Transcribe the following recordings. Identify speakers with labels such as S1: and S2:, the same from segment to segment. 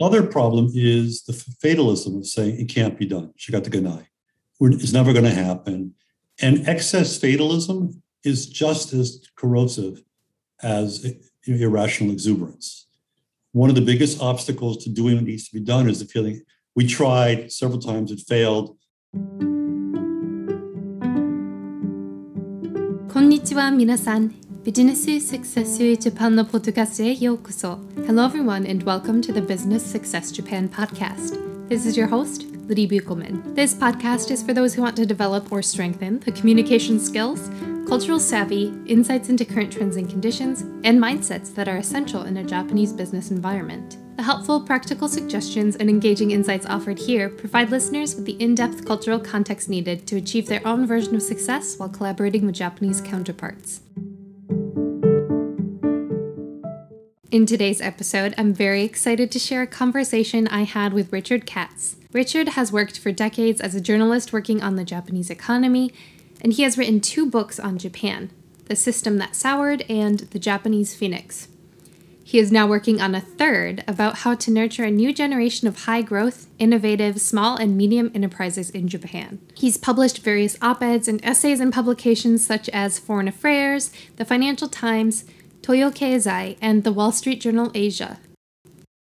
S1: other problem is the fatalism of saying it can't be done. Shigatake It's never going to happen. And excess fatalism is just as corrosive as irrational exuberance. One of the biggest obstacles to doing what needs to be done is the feeling we tried several times, it failed.
S2: こんにちは皆さん。 ビジネス Success Japan のポッドキャストへようこそ。Hello everyone and welcome to the Business Success Japan podcast. This is your host, Ludi Buchelman. This podcast is for those who want to develop or strengthen the communication skills, cultural savvy, insights into current trends and conditions, and mindsets that are essential in a Japanese business environment. The helpful, practical suggestions and engaging insights offered here provide listeners with the in depth cultural context needed to achieve their own version of success while collaborating with Japanese counterparts. In today's episode, I'm very excited to share a conversation I had with Richard Katz. Richard has worked for decades as a journalist working on the Japanese economy, and he has written two books on Japan The System That Soured and The Japanese Phoenix. He is now working on a third about how to nurture a new generation of high growth, innovative, small and medium enterprises in Japan. He's published various op eds and essays in publications such as Foreign Affairs, The Financial Times, Toyo Keizai, and the Wall Street Journal Asia.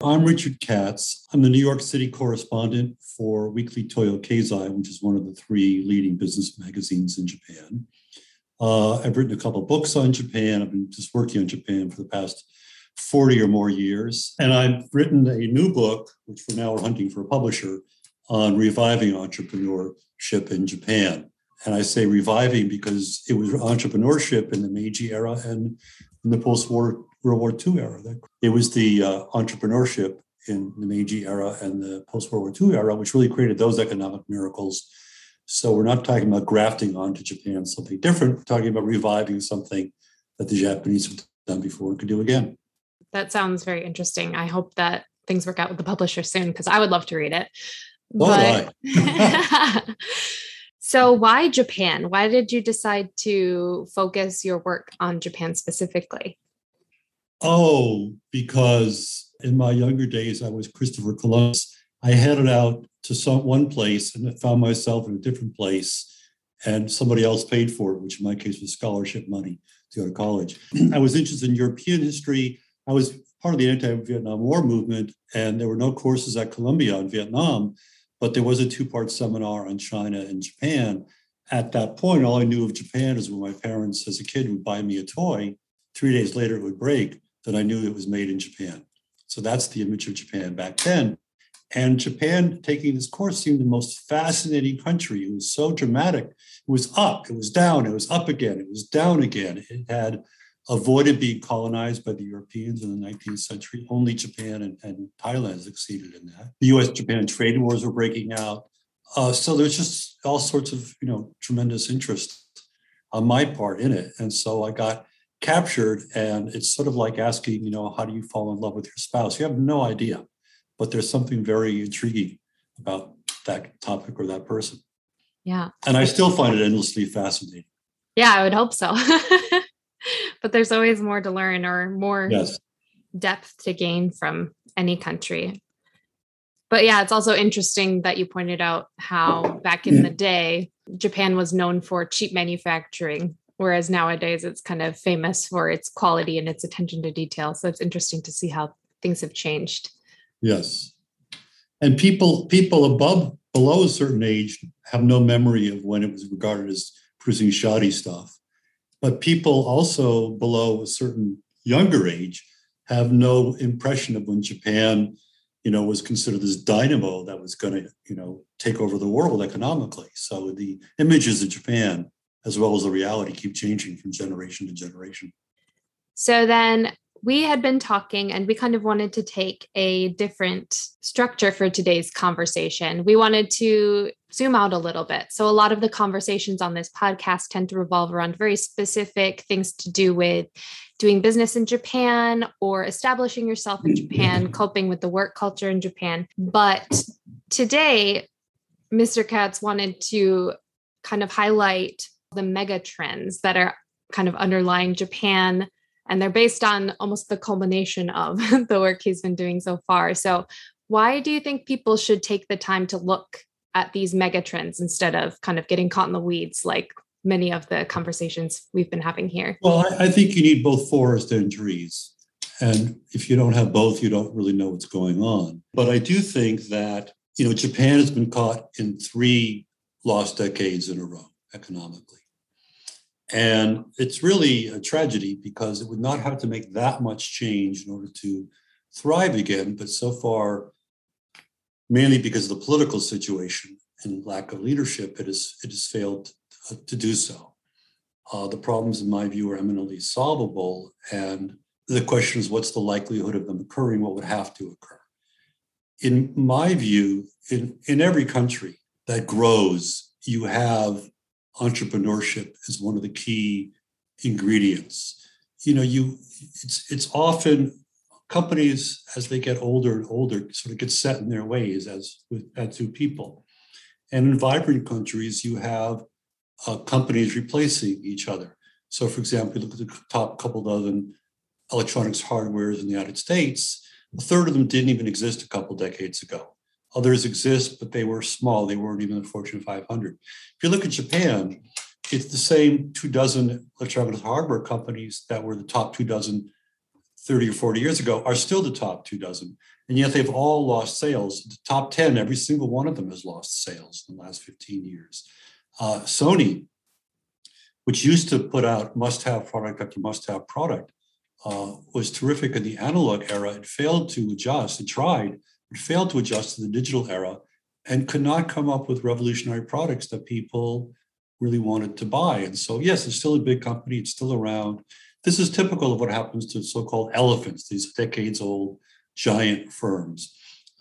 S1: I'm Richard Katz. I'm the New York City correspondent for Weekly Toyo Keizai, which is one of the three leading business magazines in Japan. Uh, I've written a couple books on Japan. I've been just working on Japan for the past 40 or more years. And I've written a new book, which we're now hunting for a publisher, on reviving entrepreneurship in Japan. And I say reviving because it was entrepreneurship in the Meiji era and in the post-war World War II era. It was the uh, entrepreneurship in the Meiji era and the post-World War II era, which really created those economic miracles. So we're not talking about grafting onto Japan something different. We're talking about reviving something that the Japanese have done before and could do again.
S2: That sounds very interesting. I hope that things work out with the publisher soon because I would love to read it. Oh, but... So, why Japan? Why did you decide to focus your work on Japan specifically?
S1: Oh, because in my younger days, I was Christopher Columbus. I headed out to some one place and I found myself in a different place, and somebody else paid for it, which in my case was scholarship money to go to college. I was interested in European history. I was part of the anti-Vietnam War movement, and there were no courses at Columbia on Vietnam. But there was a two part seminar on China and Japan. At that point, all I knew of Japan is when my parents, as a kid, would buy me a toy. Three days later, it would break. Then I knew it was made in Japan. So that's the image of Japan back then. And Japan taking this course seemed the most fascinating country. It was so dramatic. It was up, it was down, it was up again, it was down again. It had avoided being colonized by the Europeans in the 19th century. Only Japan and, and Thailand succeeded in that. The US Japan trade wars were breaking out. Uh, so there's just all sorts of, you know, tremendous interest on my part in it. And so I got captured and it's sort of like asking, you know, how do you fall in love with your spouse? You have no idea, but there's something very intriguing about that topic or that person.
S2: Yeah.
S1: And I still find it endlessly fascinating.
S2: Yeah, I would hope so. but there's always more to learn or more yes. depth to gain from any country. But yeah, it's also interesting that you pointed out how back in the day, Japan was known for cheap manufacturing, whereas nowadays it's kind of famous for its quality and its attention to detail. So it's interesting to see how things have changed.
S1: Yes. And people people above below a certain age have no memory of when it was regarded as producing shoddy stuff. But people also below a certain younger age have no impression of when Japan, you know, was considered this dynamo that was going to, you know, take over the world economically. So the images of Japan, as well as the reality, keep changing from generation to generation.
S2: So then we had been talking and we kind of wanted to take a different structure for today's conversation. We wanted to zoom out a little bit. So, a lot of the conversations on this podcast tend to revolve around very specific things to do with doing business in Japan or establishing yourself in Japan, mm-hmm. coping with the work culture in Japan. But today, Mr. Katz wanted to kind of highlight the mega trends that are kind of underlying Japan and they're based on almost the culmination of the work he's been doing so far. So, Why do you think people should take the time to look at these megatrends instead of kind of getting caught in the weeds like many of the conversations we've been having here?
S1: Well, I, think you need both forest and trees. And if you don't have both, you don't really know what's going on. But I do think that, you know, Japan has been caught in three lost decades in a row economically. And it's really a tragedy because it would not have to make that much change in order to thrive again. But so far, mainly because of the political situation and lack of leadership, it has, it has failed uh, to do so. Uh, the problems, in my view, are eminently solvable. And the question is what's the likelihood of them occurring? What would have to occur? In my view, in, in every country that grows, you have entrepreneurship is one of the key ingredients. You know, you it's it's often companies as they get older and older sort of get set in their ways as with as do people. And in vibrant countries, you have uh, companies replacing each other. So, for example, you look at the top couple dozen electronics hardwares in the United States. A third of them didn't even exist a couple decades ago. Others exist, but they were small. They weren't even the Fortune 500. If you look at Japan, it's the same two dozen electronics hardware companies that were the top two dozen 30 or 40 years ago are still the top two dozen. And yet they've all lost sales. The top 10, every single one of them has lost sales in the last 15 years. Uh, Sony, which used to put out must have product after must have product, uh, was terrific in the analog era. It failed to adjust. It tried, but failed to adjust to the digital era and could not come up with revolutionary products that people really wanted to buy. And so, yes, it's still a big company, it's still around. This is typical of what happens to so called elephants, these decades old giant firms.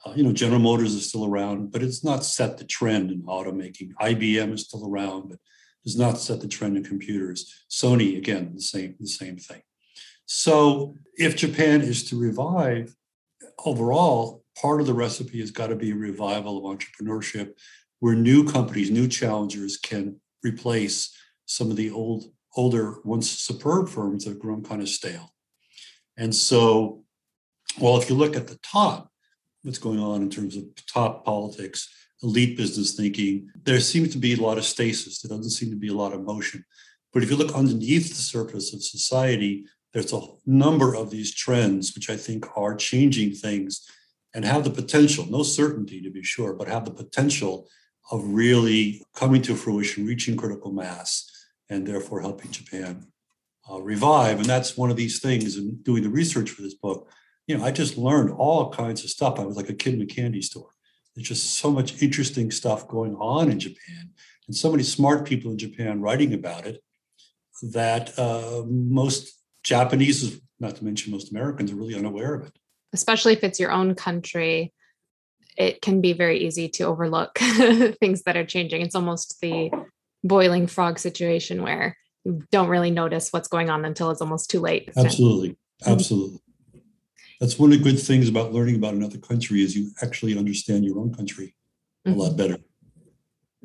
S1: Uh, you know, General Motors is still around, but it's not set the trend in automaking. IBM is still around, but does not set the trend in computers. Sony, again, the same, the same thing. So if Japan is to revive overall, part of the recipe has got to be a revival of entrepreneurship where new companies, new challengers can replace some of the old, older, once superb firms that have grown kind of stale. And so, well, if you look at the top, what's going on in terms of top politics, elite business thinking, there seems to be a lot of stasis. There doesn't seem to be a lot of motion. But if you look underneath the surface of society, there's a number of these trends which I think are changing things and have the potential, no certainty to be sure, but have the potential of really coming to fruition, reaching critical mass, and therefore helping Japan uh, revive. And that's one of these things. And doing the research for this book, you know, I just learned all kinds of stuff. I was like a kid in a candy store. There's just so much interesting stuff going on in Japan, and so many smart people in Japan writing about it that uh, most Japanese, not to mention most Americans, are really unaware of it.
S2: Especially if it's your own country, it can be very easy to overlook things that are changing. It's almost the boiling frog situation where you don't really notice what's going on until it's almost too late.
S1: Absolutely. Mm-hmm. Absolutely. That's one of the good things about learning about another country is you actually understand your own country a mm-hmm. lot better.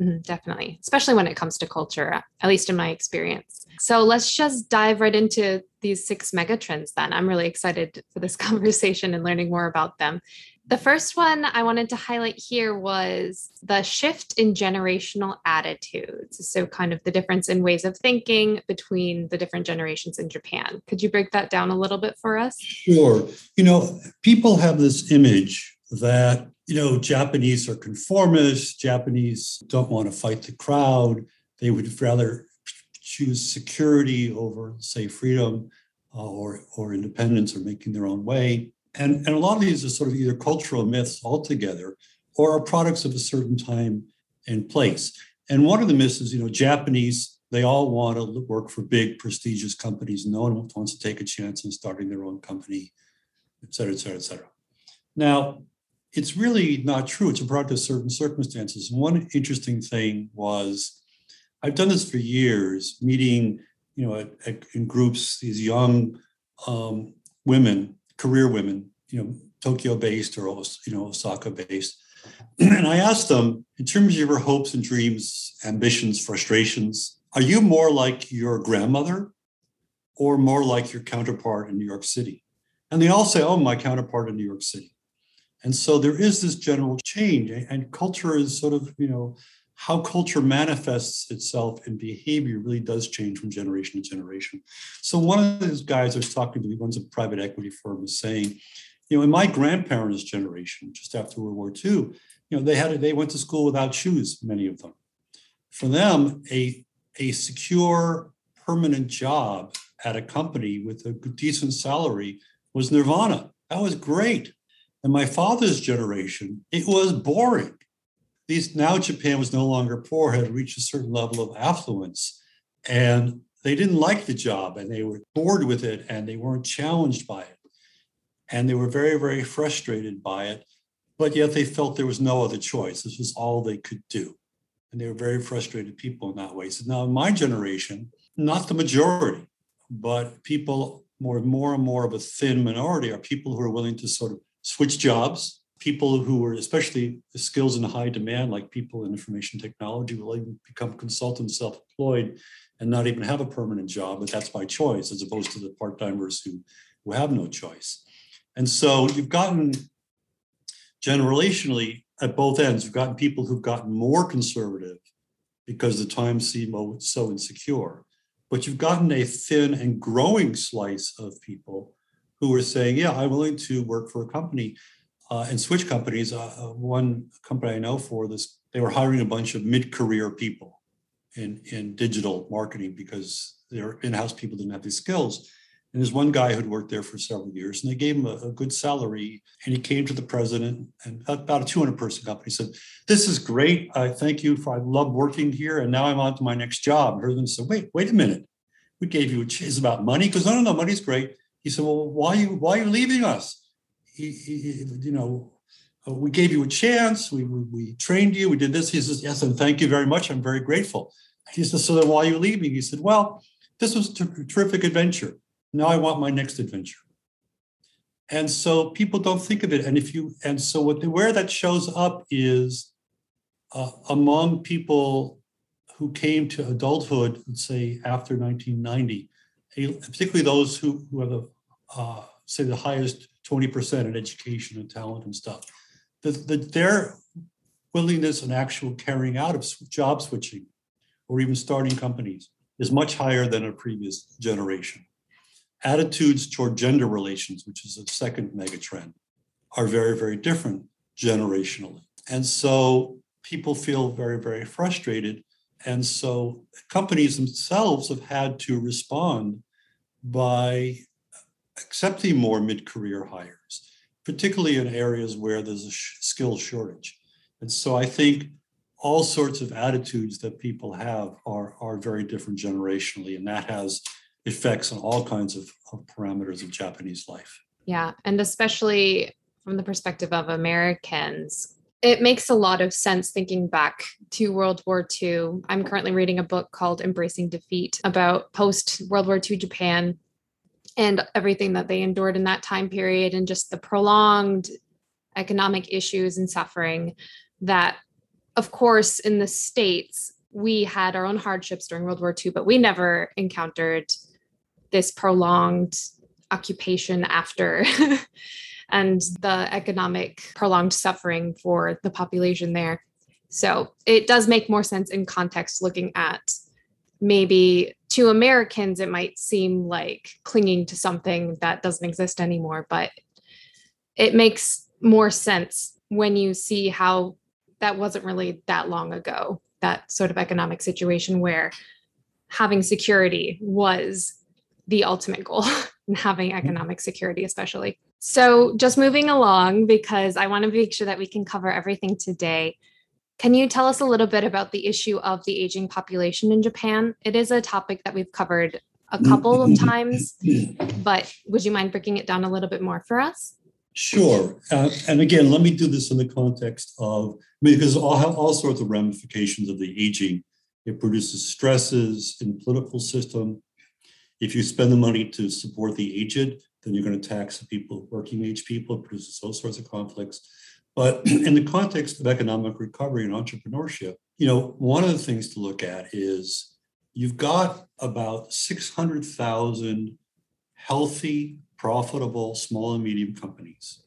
S2: Mm-hmm, definitely, especially when it comes to culture, at least in my experience. So let's just dive right into these six megatrends then. I'm really excited for this conversation and learning more about them. The first one I wanted to highlight here was the shift in generational attitudes. So, kind of the difference in ways of thinking between the different generations in Japan. Could you break that down a little bit for us?
S1: Sure. You know, people have this image that, you know, Japanese are conformists, Japanese don't want to fight the crowd, they would rather choose security over, say, freedom uh, or, or independence or making their own way. And, and a lot of these are sort of either cultural myths altogether or are products of a certain time and place. And one of the myths is, you know, Japanese, they all want to work for big, prestigious companies. No one wants to take a chance on starting their own company, et cetera, et cetera, et cetera. Now, it's really not true. It's a product of certain circumstances. One interesting thing was I've done this for years, meeting, you know, at, at, in groups, these young um, women career women, you know, Tokyo based or you know Osaka based, and I asked them, in terms of your hopes and dreams, ambitions, frustrations, are you more like your grandmother, or more like your counterpart in New York City? And they all say, "Oh, my counterpart in New York City." And so there is this general change, and culture is sort of, you know, how culture manifests itself in behavior really does change from generation to generation. So one of those guys I was talking to, he runs a private equity firm, was saying, you know, in my grandparents' generation, just after World War II, you know, they had a, they went to school without shoes, many of them. For them, a a secure, permanent job at a company with a decent salary was nirvana. That was great. And my father's generation, it was boring. These now Japan was no longer poor, had reached a certain level of affluence, and they didn't like the job and they were bored with it and they weren't challenged by it. And they were very, very frustrated by it, but yet they felt there was no other choice. This was all they could do. And they were very frustrated people in that way. So now in my generation, not the majority, but people more, more and more of a thin minority are people who are willing to sort of switch jobs. People who are especially the skills in high demand, like people in information technology, will even become consultants, self-employed, and not even have a permanent job, but that's by choice, as opposed to the part-timers who, who have no choice. And so you've gotten generationally at both ends, you've gotten people who've gotten more conservative because the times seem so insecure. But you've gotten a thin and growing slice of people who were saying, yeah, I'm willing to work for a company uh, and switch companies. Uh, uh, one company I know for this, they were hiring a bunch of mid-career people in, in digital marketing because their in-house people didn't have these skills. And there's one guy who'd worked there for several years, and they gave him a, a good salary. And he came to the president, and about a 200 person company said, "This is great. I thank you for. I love working here, and now I'm on to my next job." And Herman said, "Wait, wait a minute. We gave you a chance about money because no, no, no, money's great." He said, "Well, why are you why are you leaving us? He, he, you know, uh, we gave you a chance. We, we, we trained you. We did this." He says, "Yes, and thank you very much. I'm very grateful." He says, "So then, why are you leaving?" He said, "Well, this was a terrific adventure." Now I want my next adventure. And so people don't think of it. And if you, and so what, where that shows up is uh, among people who came to adulthood, let's say after 1990, particularly those who, who have the, uh, say the highest 20% in education and talent and stuff, the, the, their willingness and actual carrying out of job switching or even starting companies is much higher than a previous generation attitudes toward gender relations, which is a second megatrend, are very, very different generationally. And so people feel very, very frustrated. And so companies themselves have had to respond by accepting more mid career hires, particularly in areas where there's a sh- skill shortage. And so I think all sorts of attitudes that people have are, are very different generationally, and that has effects on all kinds of, of parameters of Japanese life.
S2: Yeah. And especially from the perspective of Americans, it makes a lot of sense thinking back to World War II. I'm currently reading a book called Embracing Defeat about post World War II Japan and everything that they endured in that time period and just the prolonged economic issues and suffering that, of course, in the States, we had our own hardships during World War II, but we never encountered this prolonged occupation after and the economic prolonged suffering for the population there. So it does make more sense in context looking at maybe to Americans, it might seem like clinging to something that doesn't exist anymore, but it makes more sense when you see how that wasn't really that long ago, that sort of economic situation where having security was the ultimate goal and having mm-hmm. economic security, especially. So, just moving along, because I want to make sure that we can cover everything today. Can you tell us a little bit about the issue of the aging population in Japan? It is a topic that we've covered a couple of times, but would you mind breaking it down a little bit more for us?
S1: Sure. Uh, and again, let me do this in the context of, because all, all sorts of ramifications of the aging. It produces stresses in the political system, if you spend the money to support the aged, then you're going to tax the people, working age people, produces all sorts of conflicts. But in the context of economic recovery and entrepreneurship, you know, one of the things to look at is you've got about 600,000 healthy, profitable small and medium companies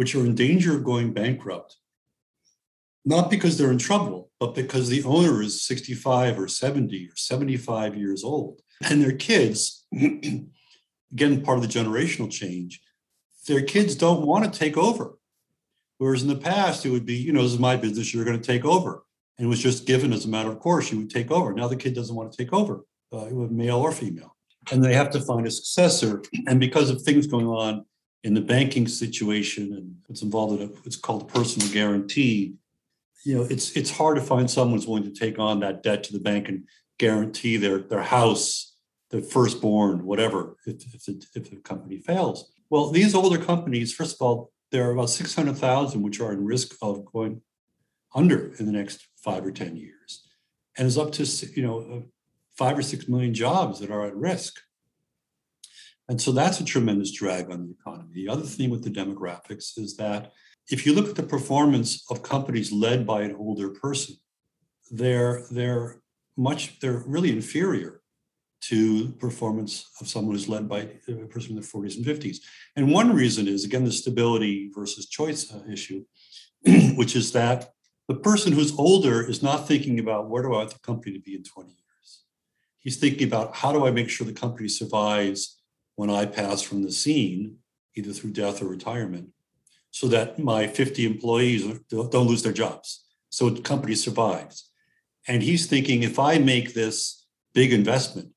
S1: which are in danger of going bankrupt, not because they're in trouble, but because the owner is 65 or 70 or 75 years old. And their kids, again, part of the generational change, their kids don't want to take over. Whereas in the past, it would be, you know, this is my business, you're going to take over. And it was just given as a matter of course, you would take over. Now the kid doesn't want to take over, uh, male or female. And they have to find a successor. And because of things going on in the banking situation and what's involved in it, it's called a personal guarantee, you know, it's it's hard to find someone who's willing to take on that debt to the bank and guarantee their their house, their firstborn, whatever, if, if, the, if the company fails. Well, these older companies, first of all, there are about 600,000 which are in risk of going under in the next five or 10 years. And it's up to, you know, uh, five or six million jobs that are at risk. And so that's a tremendous drag on the economy. The other thing with the demographics is that if you look at the performance of companies led by an older person, they're they're much they're really inferior to performance of someone who's led by a person in their 40s and 50s. And one reason is again the stability versus choice uh, issue, which is that the person who's older is not thinking about where do I want the company to be in 20 years. He's thinking about how do I make sure the company survives when I pass from the scene, either through death or retirement, so that my 50 employees don't lose their jobs. So the company survives. And he's thinking if I make this big investment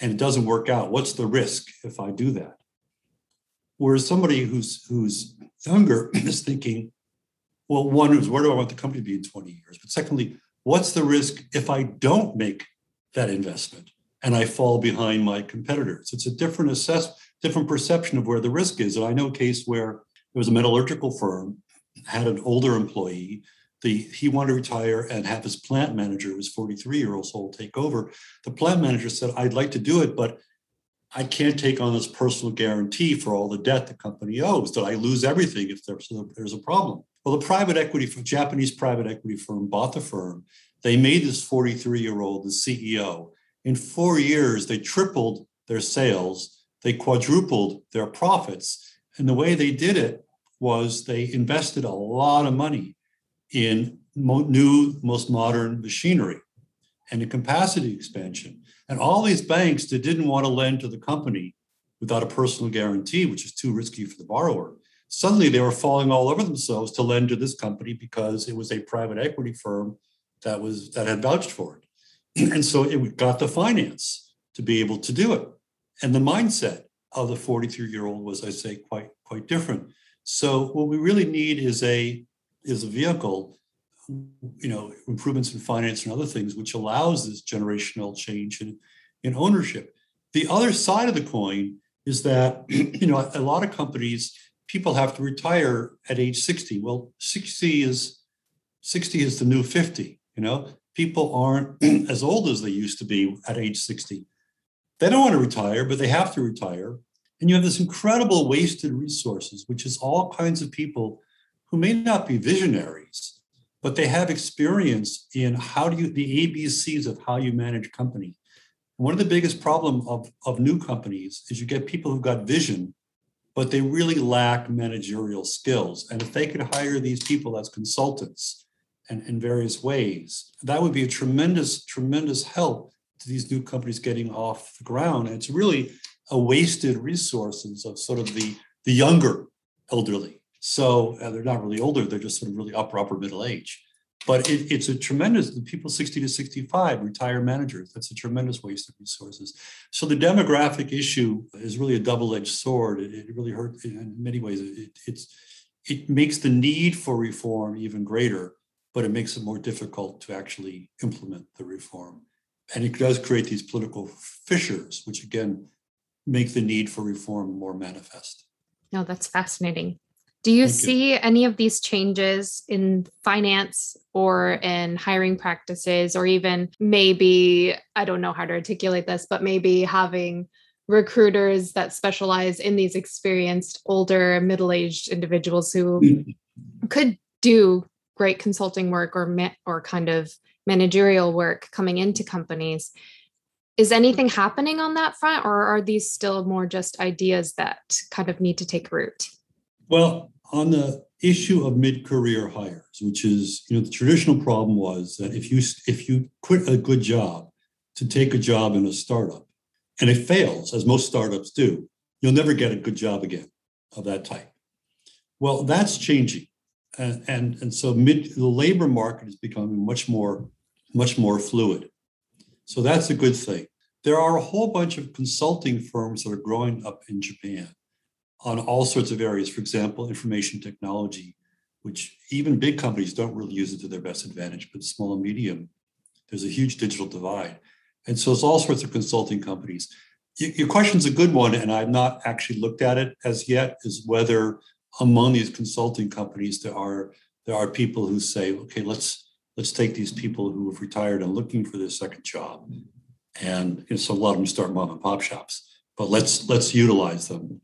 S1: and it doesn't work out, what's the risk if I do that? Whereas somebody who's who's younger is thinking, well, one is where do I want the company to be in 20 years? But secondly, what's the risk if I don't make that investment and I fall behind my competitors? It's a different assess, different perception of where the risk is. And I know a case where there was a metallurgical firm, had an older employee. The, he wanted to retire and have his plant manager, was 43 year old, soul, take over. The plant manager said, I'd like to do it, but I can't take on this personal guarantee for all the debt the company owes. That I lose everything if there's, there's a problem? Well, the private equity, Japanese private equity firm bought the firm. They made this 43 year old the CEO. In four years, they tripled their sales, they quadrupled their profits, and the way they did it was they invested a lot of money in mo- new, most modern machinery and in capacity expansion. And all these banks that didn't want to lend to the company without a personal guarantee, which is too risky for the borrower, suddenly they were falling all over themselves to lend to this company because it was a private equity firm that was that had vouched for it. And so it got the finance to be able to do it. And the mindset of the 43 year old was, I say, quite quite different. So what we really need is a is a vehicle, you know, improvements in finance and other things, which allows this generational change in, in ownership. The other side of the coin is that you know a lot of companies people have to retire at age 60. Well, 60 is 60 is the new 50. You know, people aren't as old as they used to be at age 60. They don't want to retire, but they have to retire. And you have this incredible wasted resources, which is all kinds of people who may not be visionaries, but they have experience in how do you, the ABCs of how you manage company. One of the biggest problem of, of new companies is you get people who've got vision, but they really lack managerial skills. And if they could hire these people as consultants and in various ways, that would be a tremendous, tremendous help to these new companies getting off the ground. And it's really a wasted resources of sort of the the younger elderly. So uh, they're not really older; they're just sort of really upper upper middle age. But it, it's a tremendous. The people 60 to 65 retire managers. That's a tremendous waste of resources. So the demographic issue is really a double-edged sword. It, it really hurts in many ways. It, it's it makes the need for reform even greater, but it makes it more difficult to actually implement the reform. And it does create these political fissures, which again make the need for reform more manifest.
S2: No, that's fascinating. Do you Thank see you. any of these changes in finance or in hiring practices, or even maybe, I don't know how to articulate this, but maybe having recruiters that specialize in these experienced older middle-aged individuals who could do great consulting work or or kind of managerial work coming into companies is anything happening on that front or are these still more just ideas that kind of need to take root
S1: well on the issue of mid-career hires, which is, you know, the traditional problem was that if you if you quit a good job to take a job in a startup, and it fails, as most startups do, you'll never get a good job again of that type. Well, that's changing. And, and, and so mid, the labor market is becoming much more, much more fluid. So that's a good thing. There are a whole bunch of consulting firms that are growing up in Japan on all sorts of areas. For example, information technology, which even big companies don't really use it to their best advantage, but small and medium, there's a huge digital divide. And so it's all sorts of consulting companies. Your question's a good one, and I've not actually looked at it as yet, is whether among these consulting companies there are there are people who say, okay, let's let's take these people who have retired and looking for their second job. And know, so a lot of them start mom and pop shops, but let's let's utilize them.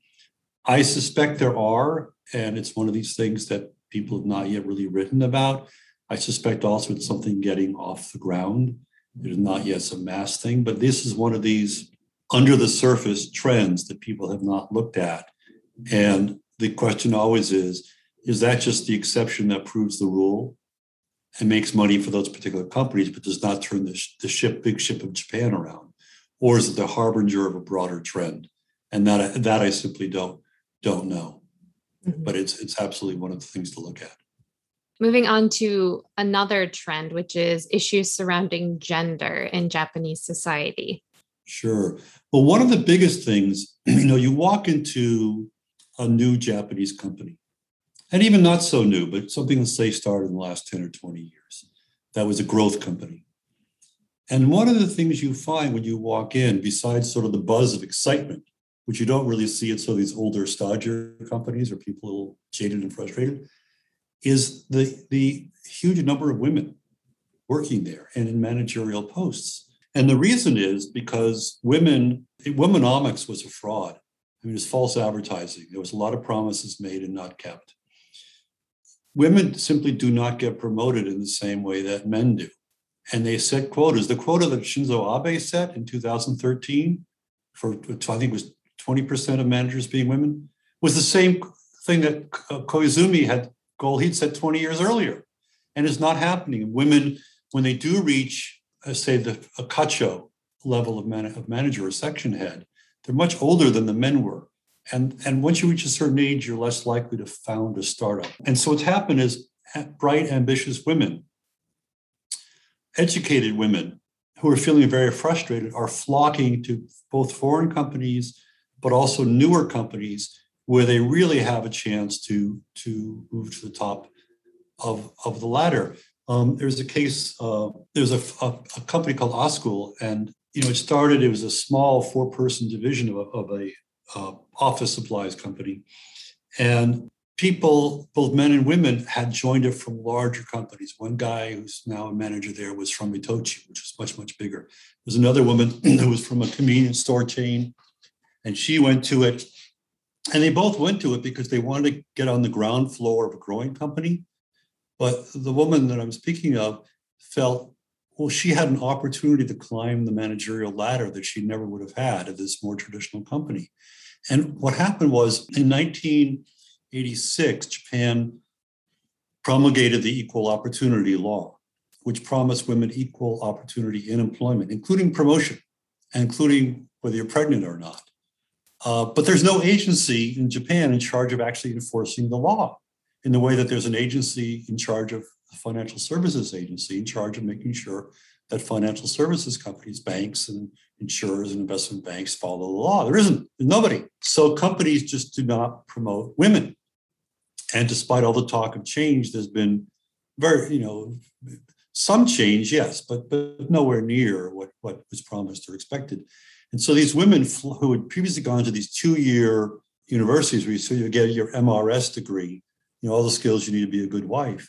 S1: I suspect there are, and it's one of these things that people have not yet really written about. I suspect also it's something getting off the ground. It is not yet a mass thing, but this is one of these under the surface trends that people have not looked at. And the question always is is that just the exception that proves the rule and makes money for those particular companies, but does not turn the, the ship, big ship of Japan around? Or is it the harbinger of a broader trend? And that, that I simply don't, don't know. Mm-hmm. But it's, it's absolutely one of the things to look at.
S2: Moving on to another trend, which is issues surrounding gender in Japanese society.
S1: Sure. Well, one of the biggest things, you know, you walk into a new Japanese company, and even not so new, but something that say started in the last 10 or 20 years. That was a growth company. And one of the things you find when you walk in, besides sort of the buzz of excitement, which you don't really see at some of these older stodgier companies or people jaded and frustrated, is the, the huge number of women working there and in managerial posts. And the reason is because women, womenomics was a fraud. I mean, it was false advertising. There was a lot of promises made and not kept. Women simply do not get promoted in the same way that men do. And they set quotas. The quota that Shinzo Abe set in 2013 for, I think it was 20% of managers being women, was the same thing that Koizumi had goal he'd set 20 years earlier. And it's not happening. Women, when they do reach, uh, say, the a kacho level of, man, of manager or section head, they're much older than the men were. And, and once you reach a certain age, you're less likely to found a startup. And so what's happened is bright, ambitious women, educated women who are feeling very frustrated are flocking to both foreign companies, but also newer companies where they really have a chance to, to move to the top of, of the ladder. Um, there's a case, uh, there's a, a, a company called Askul, and you know, it started, it was a small four person division of a, of a uh, office supplies company. And people, both men and women, had joined it from larger companies. One guy who's now a manager there was from Itochu, which was much, much bigger. There's another woman who was from a convenience store chain, and she went to it. And they both went to it because they wanted to get on the ground floor of a growing company. But the woman that I'm speaking of felt well, she had an opportunity to climb the managerial ladder that she never would have had at this more traditional company. And what happened was in 1986, Japan promulgated the Equal Opportunity Law, which promised women equal opportunity in employment, including promotion, including whether you're pregnant or not. Uh, but there's no agency in Japan in charge of actually enforcing the law in the way that there's an agency in charge of the financial services agency in charge of making sure that financial services companies, banks and insurers and investment banks follow the law. There isn't, there's nobody. So companies just do not promote women. And despite all the talk of change, there's been very, you know, some change, yes, but but nowhere near what, what was promised or expected. And so these women who had previously gone to these two-year universities where you, so you get your MRS degree, you know, all the skills you need to be a good wife,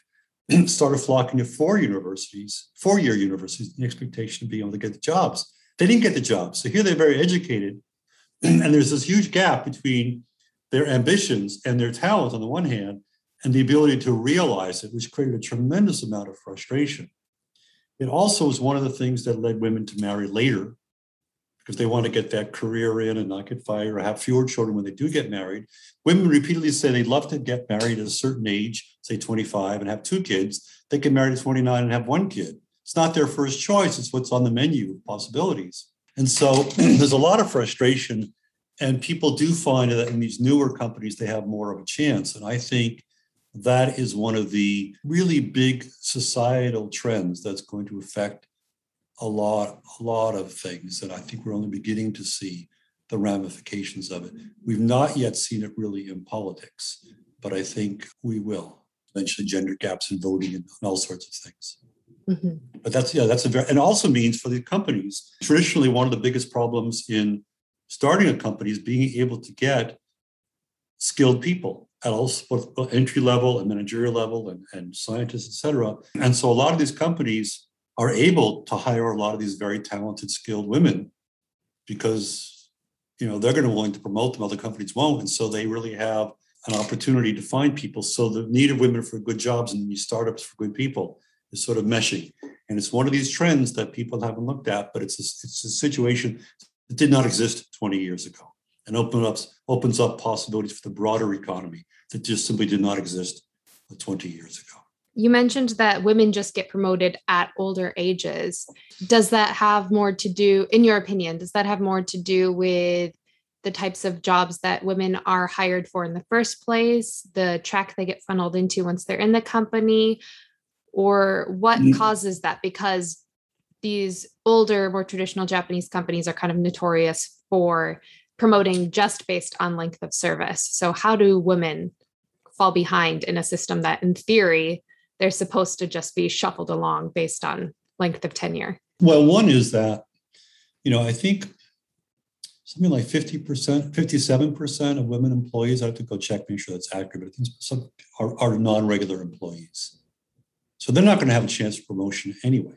S1: started flocking to four universities, four-year universities, the expectation of being able to get the jobs. They didn't get the jobs. So here they're very educated. and there's this huge gap between their ambitions and their talent on the one hand, and the ability to realize it, which created a tremendous amount of frustration. It also was one of the things that led women to marry later because they want to get that career in and not get fired or have fewer children when they do get married. Women repeatedly say they'd love to get married at a certain age, say 25, and have two kids. They get married at 29 and have one kid. It's not their first choice, it's what's on the menu of possibilities. And so there's a lot of frustration. And people do find that in these newer companies, they have more of a chance. And I think that is one of the really big societal trends that's going to affect a lot, a lot of things. that I think we're only beginning to see the ramifications of it. We've not yet seen it really in politics, but I think we will. Eventually, gender gaps in voting and all sorts of things. Mm-hmm. But that's yeah, that's a very and also means for the companies. Traditionally, one of the biggest problems in starting a company is being able to get skilled people at all entry level and managerial level and, and scientists, et cetera. And so a lot of these companies are able to hire a lot of these very talented, skilled women because you know they're going to be willing to promote them, other companies won't. And so they really have an opportunity to find people. So the need of women for good jobs and these startups for good people is sort of meshing. And it's one of these trends that people haven't looked at, but it's a, it's a situation that did not exist 20 years ago and open up, opens up possibilities for the broader economy that just simply did not exist 20 years ago.
S2: You mentioned that women just get promoted at older ages. Does that have more to do, in your opinion, does that have more to do with the types of jobs that women are hired for in the first place, the track they get funneled into once they're in the company, or what mm. causes that? Because these older, more traditional Japanese companies are kind of notorious for promoting just based on length of service. So, how do women fall behind in a system that, in theory, they're supposed to just be shuffled along based on length of tenure?
S1: Well, one is that, you know, I think something like 50%, 57% of women employees, I have to go check, make sure that's accurate, but some are, are non regular employees. So they're not going to have a chance for promotion anyway.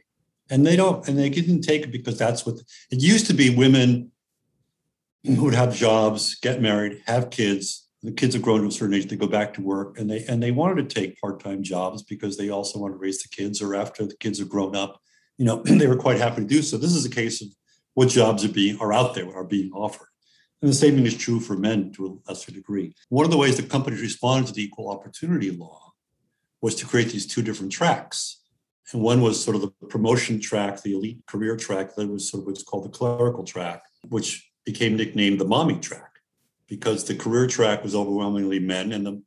S1: And they don't, and they didn't take it because that's what it used to be women who would have jobs, get married, have kids. The kids have grown to a certain age, they go back to work and they and they wanted to take part-time jobs because they also want to raise the kids or after the kids have grown up, you know, they were quite happy to do so. This is a case of what jobs are being are out there, are being offered. And the same thing is true for men to a lesser degree. One of the ways the companies responded to the equal opportunity law was to create these two different tracks. And one was sort of the promotion track, the elite career track, that was sort of what's called the clerical track, which became nicknamed the mommy track because the career track was overwhelmingly men and the,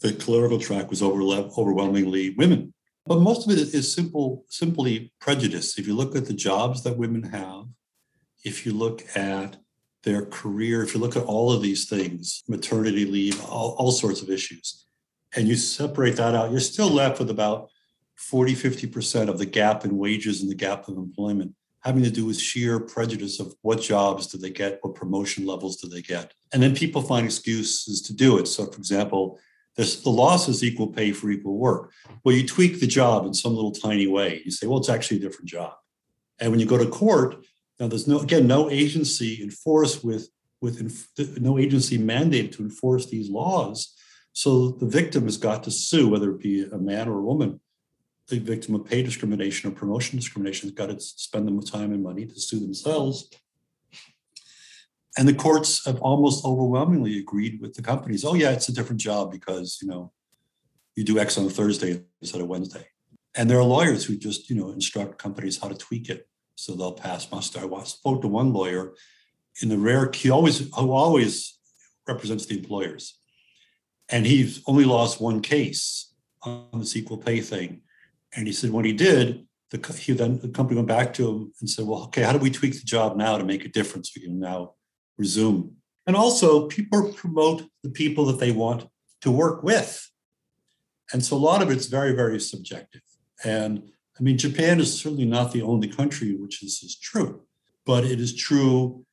S1: the clerical track was over, overwhelmingly women. But most of it is simple, simply prejudice. If you look at the jobs that women have, if you look at their career, if you look at all of these things, maternity leave, all, all sorts of issues, and you separate that out, you're still left with about 40, 50% of the gap in wages and the gap of employment having to do with sheer prejudice of what jobs do they get, what promotion levels do they get. And then people find excuses to do it. So, for example, the law says equal pay for equal work. Well, you tweak the job in some little tiny way. You say, well, it's actually a different job. And when you go to court, now there's no, again, no agency enforced with, with no agency mandated to enforce these laws. So the victim has got to sue, whether it be a man or a woman, the victim of pay discrimination or promotion discrimination has got to spend the time and money to sue themselves. And the courts have almost overwhelmingly agreed with the companies. Oh, yeah, it's a different job because you know you do X on a Thursday instead of Wednesday. And there are lawyers who just you know instruct companies how to tweak it so they'll pass muster. I spoke to one lawyer in the rare he always who always represents the employers, and he's only lost one case on this equal pay thing and he said when he did, the, he then the company went back to him and said, "Well, okay, how do we tweak the job now to make a difference? We can now resume." And also, people promote the people that they want to work with, and so a lot of it's very, very subjective. And I mean, Japan is certainly not the only country which this is true, but it is true.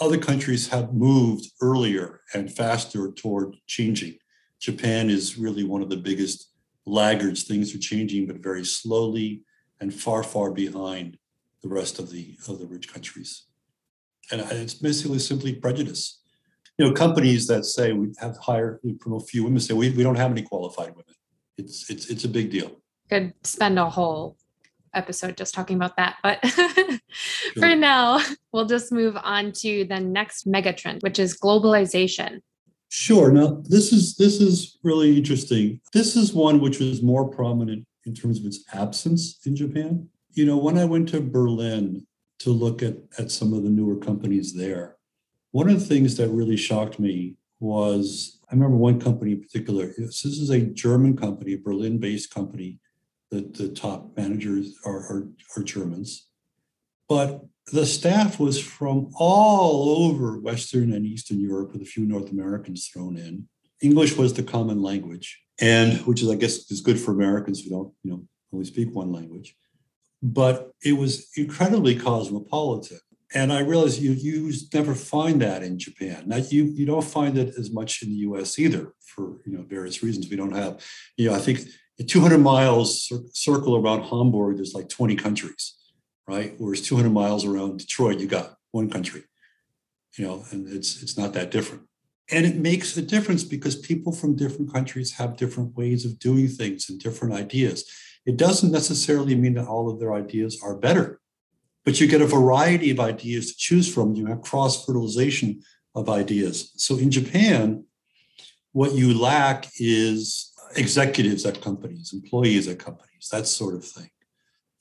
S1: Other countries have moved earlier and faster toward changing. Japan is really one of the biggest laggards. Things are changing, but very slowly and far, far behind the rest of the of the rich countries. And it's basically simply prejudice. You know, companies that say we have higher, we promote few women say we, we don't have any qualified women. It's it's it's a big deal.
S2: Could spend a whole episode just talking about that. But for now, we'll just move on to the next megatrend, which is globalization.
S1: Sure. Now, this is this is really interesting. This is one which was more prominent in terms of its absence in Japan. You know, when I went to Berlin to look at, at some of the newer companies there, one of the things that really shocked me was I remember one company in particular. This is a German company, a Berlin based company. The, the top managers are, are, are Germans. But the staff was from all over Western and Eastern Europe, with a few North Americans thrown in. English was the common language, and which is, I guess, is good for Americans who don't, you know, only speak one language. But it was incredibly cosmopolitan and I realize you you never find that in Japan. Now you you don't find it as much in the U.S. either for you know various reasons. We don't have you know I think 200 miles circle around Hamburg there's like 20 countries, right? Whereas 200 miles around Detroit you got one country, you know, and it's it's not that different. And it makes a difference because people from different countries have different ways of doing things and different ideas. It doesn't necessarily mean that all of their ideas are better but you get a variety of ideas to choose from. You have cross fertilization of ideas. So in Japan, what you lack is executives at companies, employees at companies, that sort of thing.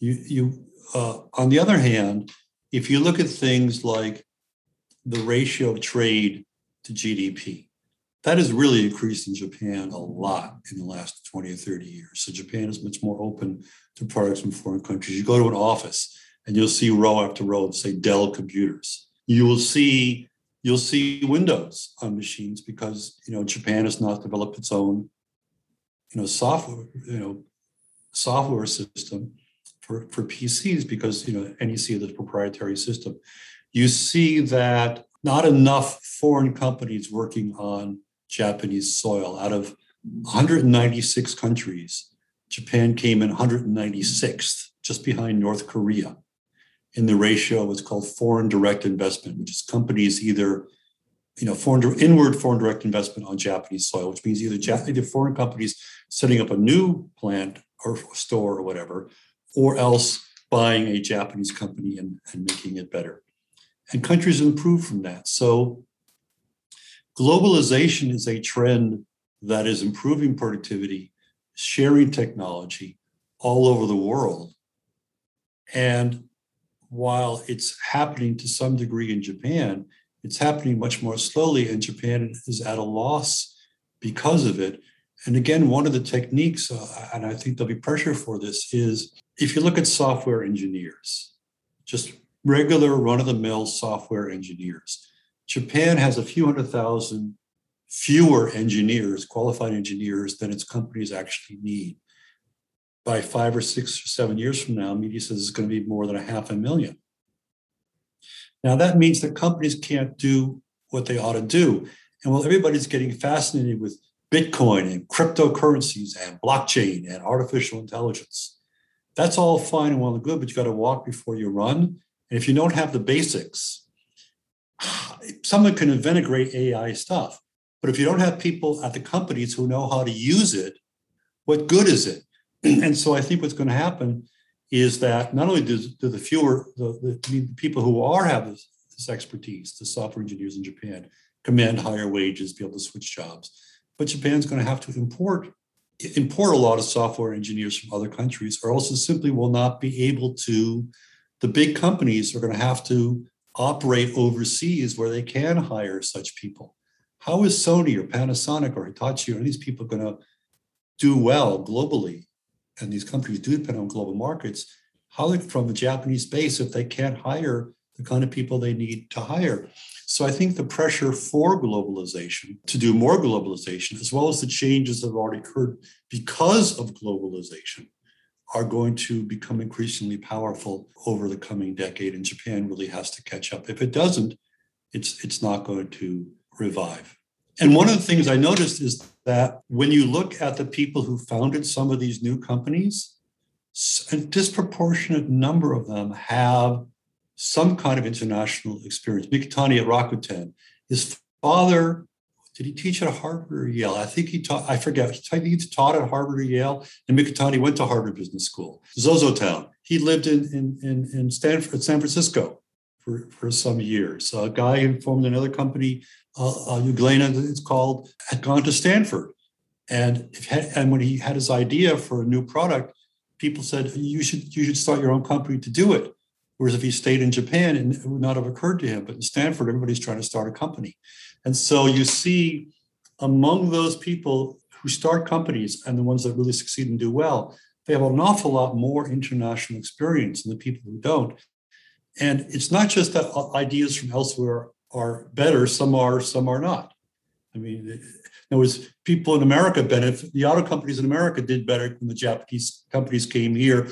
S1: You, you uh, on the other hand, if you look at things like the ratio of trade to GDP, that has really increased in Japan a lot in the last 20 or 30 years. So Japan is much more open to products from foreign countries. You go to an office, and you'll see row after row of say Dell computers. You will see you'll see Windows on machines because you know Japan has not developed its own you know software you know software system for, for PCs because you know NEC is a proprietary system. You see that not enough foreign companies working on Japanese soil out of 196 countries. Japan came in 196th, just behind North Korea in the ratio what's called foreign direct investment, which is companies either, you know, foreign inward foreign direct investment on Japanese soil, which means either, Japanese foreign companies setting up a new plant or store or whatever, or else buying a Japanese company and, and making it better. And countries improve from that. So globalization is a trend that is improving productivity, sharing technology all over the world. And while it's happening to some degree in Japan, it's happening much more slowly, and Japan is at a loss because of it. And again, one of the techniques, uh, and I think there'll be pressure for this, is if you look at software engineers, just regular run of the mill software engineers, Japan has a few hundred thousand fewer engineers, qualified engineers, than its companies actually need by five or six or seven years from now, METI says it's going to be more than a half a million. Now, that means that companies can't do what they ought to do. And while everybody's getting fascinated with Bitcoin and cryptocurrencies and blockchain and artificial intelligence, that's all fine and well and good, but you got to walk before you run. And if you don't have the basics, someone can invent a great AI stuff. But if you don't have people at the companies who know how to use it, what good is it? and so I think what's going to happen is that not only do, do the fewer the, the, people who are have this, this, expertise, the software engineers in Japan, command higher wages, be able to switch jobs, but Japan's going to have to import import a lot of software engineers from other countries, or else it simply will not be able to. The big companies are going to have to operate overseas where they can hire such people. How is Sony or Panasonic or Hitachi or these people going to do well globally and these countries do depend on global markets, how from a Japanese base if they can't hire the kind of people they need to hire. So I think the pressure for globalization to do more globalization, as well as the changes that have already occurred because of globalization, are going to become increasingly powerful over the coming decade. And Japan really has to catch up. If it doesn't, it's it's not going to revive. And one of the things I noticed is that when you look at the people who founded some of these new companies, a disproportionate number of them have some kind of international experience. Mikitani at Rakuten, his father did he teach at Harvard or Yale? I think he taught, I forget, he taught at Harvard or Yale. And Mikitani went to Harvard Business School. Zozotown. He lived in, in, in, in Stanford, San Francisco for, for some years. A guy who formed another company, uh, uh, it's called, had gone to Stanford. And, if, and when he had his idea for a new product, people said, you should, you should start your own company to do it. Whereas if he stayed in Japan, it would not have occurred to him. But in Stanford, everybody's trying to start a company. And so you see among those people who start companies and the ones that really succeed and do well, they have an awful lot more international experience than the people who don't. And it's not just that uh, ideas from elsewhere are better, some are, some are not. I mean, there was people in America benefit, the auto companies in America did better when the Japanese companies came here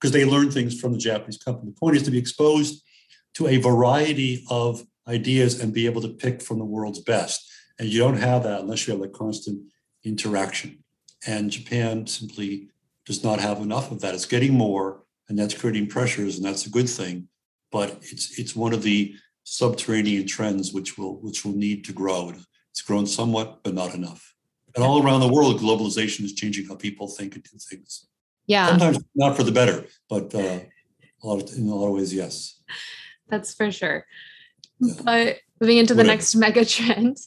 S1: because they learn things from the Japanese company. The point is to be exposed to a variety of ideas and be able to pick from the world's best. And you don't have that unless you have that constant interaction. And Japan simply does not have enough of that. It's getting more, and that's creating pressures, and that's a good thing. But it's it's one of the subterranean trends which will which will need to grow. It's grown somewhat, but not enough. And all around the world, globalization is changing how people think and do things.
S2: Yeah.
S1: Sometimes not for the better, but uh, a lot of, in a lot of ways, yes.
S2: That's for sure. Yeah. But moving into the next mega trend,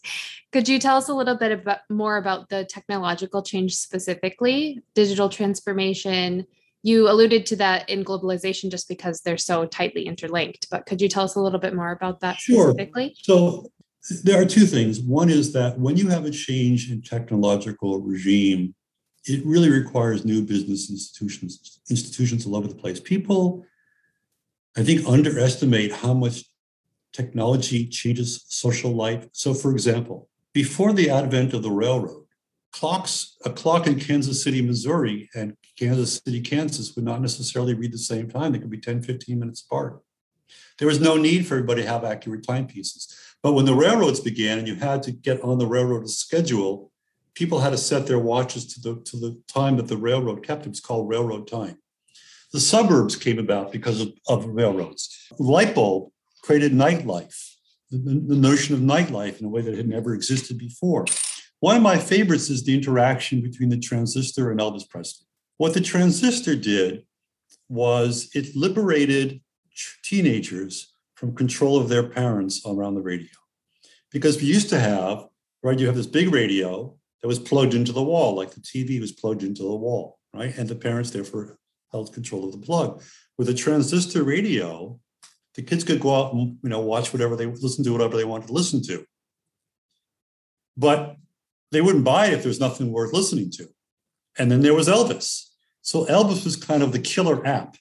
S2: could you tell us a little bit about more about the technological change specifically, digital transformation? You alluded to that in globalization just because they're so tightly interlinked, but could you tell us a little bit more about that
S1: sure.
S2: specifically?
S1: So there are two things. One is that when you have a change in technological regime, it really requires new business institutions, institutions all over the place. People, I think, underestimate how much technology changes social life. So, for example, before the advent of the railroad, clocks, a clock in Kansas City, Missouri and Kansas City, Kansas would not necessarily read the same time. They could be 10, 15 minutes apart. There was no need for everybody to have accurate timepieces. But when the railroads began and you had to get on the railroad schedule, people had to set their watches to the, to the time that the railroad kept. It was called railroad time. The suburbs came about because of, of railroads. light bulb created nightlife, the, the notion of nightlife in a way that had never existed before. One of my favorites is the interaction between the transistor and Elvis Presley. What the transistor did was it liberated teenagers from control of their parents around the radio. Because we used to have, right, you have this big radio that was plugged into the wall, like the TV was plugged into the wall, right? And the parents therefore held control of the plug. With a transistor radio, the kids could go out and you know watch whatever they listen to whatever they wanted to listen to. But they wouldn't buy it if there's nothing worth listening to. And then there was Elvis. So Elvis was kind of the killer app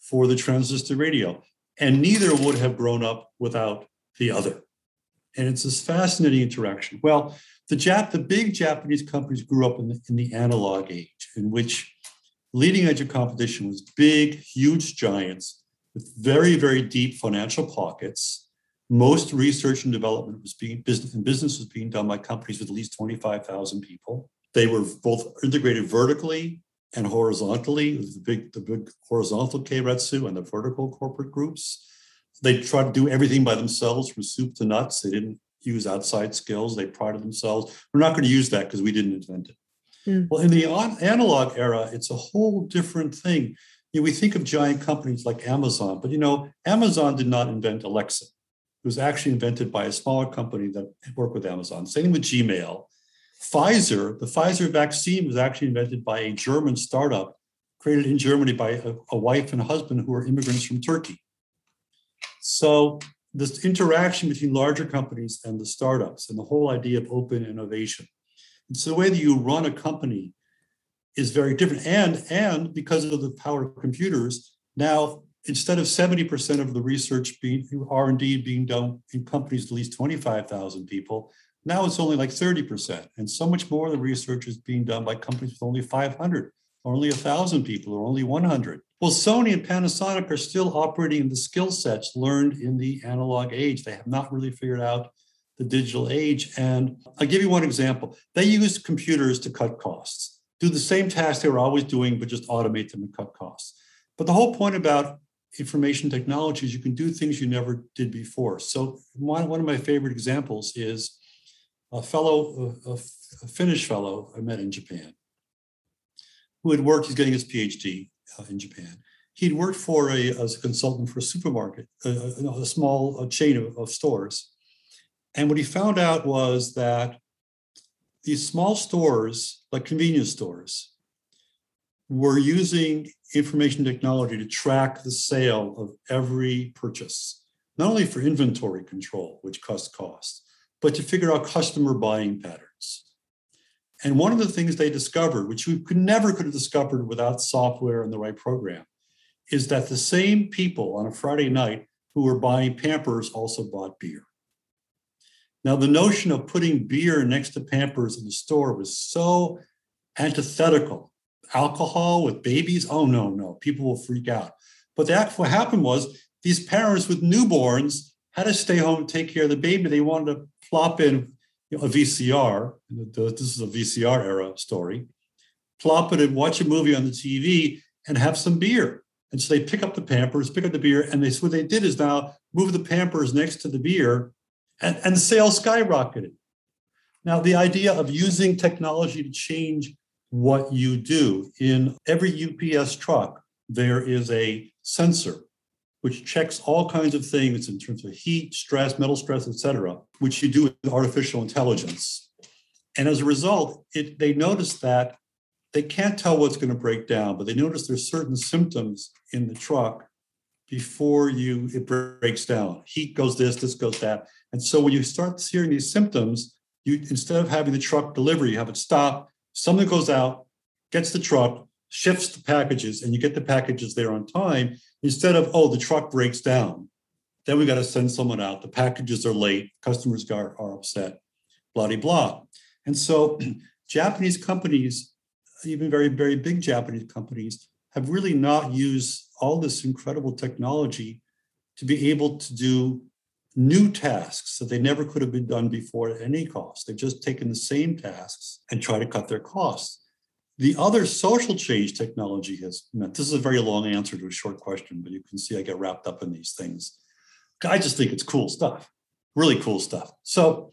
S1: for the transistor radio. And neither would have grown up without the other. And it's this fascinating interaction. Well, the Jap, the big Japanese companies grew up in the, in the analog age, in which leading edge of competition was big, huge giants with very, very deep financial pockets. Most research and development was being business and business was being done by companies with at least 25,000 people. They were both integrated vertically and horizontally. The big, the big horizontal Keiretsu and the vertical corporate groups. They tried to do everything by themselves from soup to nuts. They didn't use outside skills. They prided themselves. We're not going to use that because we didn't invent it. Mm. Well, in the analog era, it's a whole different thing. You know, we think of giant companies like Amazon, but you know, Amazon did not invent Alexa. It was actually invented by a smaller company that worked with Amazon. Same with Gmail. Pfizer, the Pfizer vaccine was actually invented by a German startup created in Germany by a, a wife and husband who were immigrants from Turkey. So this interaction between larger companies and the startups and the whole idea of open innovation. It's the way that you run a company is very different. And, and because of the power of computers, now instead of 70% of the research being R&D being done in companies at least 25,000 people, now it's only like 30%. And so much more of the research is being done by companies with only 500 or only 1,000 people or only 100. Well, Sony and Panasonic are still operating in the skill sets learned in the analog age. They have not really figured out the digital age. And I'll give you one example. They use computers to cut costs, do the same tasks they were always doing, but just automate them and cut costs. But the whole point about information technology is you can do things you never did before. So one, one of my favorite examples is a fellow, a, a Finnish fellow I met in Japan, who had worked. He's getting his PhD uh, in Japan. He'd worked for a as a consultant for a supermarket, a, a, a small a chain of, of stores, and what he found out was that these small stores, like convenience stores, were using information technology to track the sale of every purchase, not only for inventory control, which costs cost, but to figure out customer buying patterns. And one of the things they discovered, which we could never could have discovered without software and the right program, is that the same people on a Friday night who were buying Pampers also bought beer. Now, the notion of putting beer next to Pampers in the store was so antithetical. Alcohol with babies? Oh, no, no, people will freak out. But that, what happened was these parents with newborns had to stay home and take care of the baby. They wanted to plop in you know, a VCR. This is a VCR era story. Plop it and watch a movie on the TV and have some beer. And so they pick up the Pampers, pick up the beer, and they so what they did is now move the Pampers next to the beer and, and sales skyrocketed. Now, the idea of using technology to change what you do in every UPS truck, there is a sensor which checks all kinds of things in terms of heat, stress, metal stress, et cetera, which you do with artificial intelligence. And as a result, it, they notice that they can't tell what's going to break down, but they notice there's certain symptoms in the truck before you it breaks down. Heat goes this, this goes that. And so when you start seeing these symptoms, you instead of having the truck deliver, you have it stop, something goes out, gets the truck, shifts the packages, and you get the packages there on time instead of, oh, the truck breaks down. Then we got to send someone out. The packages are late, customers are, are upset, blah, blah, blah. And so Japanese companies, even very, very big Japanese companies, have really not used all this incredible technology to be able to do new tasks that they never could have been done before at any cost. They've just taken the same tasks and try to cut their costs. The other social change technology has meant this is a very long answer to a short question, but you can see I get wrapped up in these things. I just think it's cool stuff, really cool stuff. So,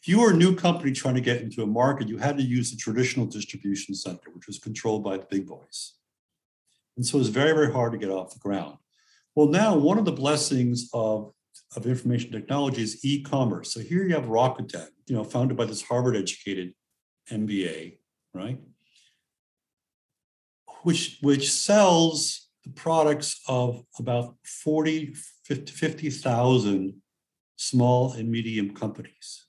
S1: if you were a new company trying to get into a market, you had to use the traditional distribution center, which was controlled by the big boys. And so it was very, very hard to get off the ground. Well, now one of the blessings of of information technology is e-commerce. So here you have Rakuten, you know, founded by this Harvard-educated MBA, right? Which which sells the products of about 40, 50, 50,000 small and medium companies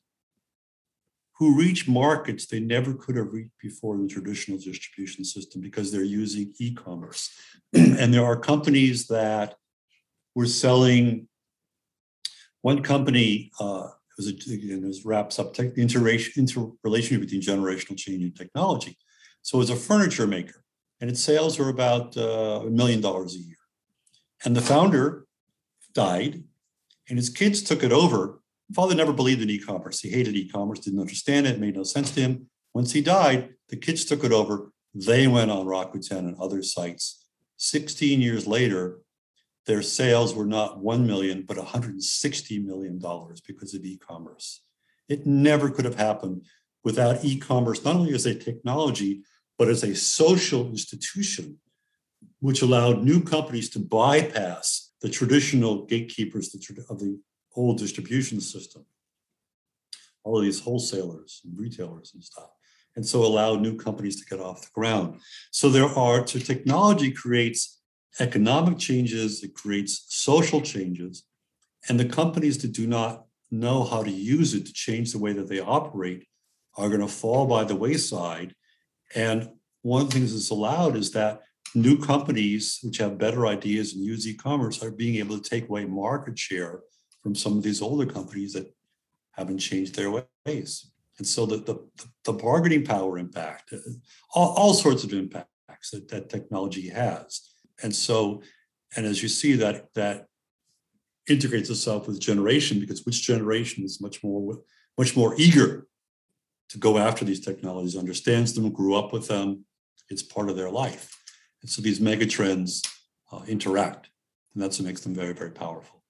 S1: who reach markets they never could have reached before in the traditional distribution system because they're using e-commerce. and there are companies that were selling one company uh, was a, again, this wraps up tech, the interrelationship between generational change and technology. So as a furniture maker, and its sales were about uh, a million dollars a year. And the founder died, and his kids took it over. Father never believed in e-commerce. He hated e-commerce, didn't understand it, it made no sense to him. Once he died, the kids took it over. They went on Rakuten and other sites. 16 years later, their sales were not 1 million, but 160 million dollars because of e-commerce. It never could have happened without e-commerce, not only as a technology, but as a social institution, which allowed new companies to bypass the traditional gatekeepers of the old distribution system. All of these wholesalers and retailers and stuff. And so allow new companies to get off the ground. So there are, so technology creates economic changes, it creates social changes, and the companies that do not know how to use it to change the way that they operate are going to fall by the wayside. And one of the things that's allowed is that new companies which have better ideas and use e-commerce are being able to take away market share from some of these older companies that haven't changed their ways. And so the, the, the bargaining power impact, all, all sorts of impacts that, that technology has and so, and as you see that that integrates itself with generation because which generation is much more much more eager to go after these technologies, understands them, grew up with them, it's part of their life. And so these megatrends uh, interact, and that's what makes them very, very powerful.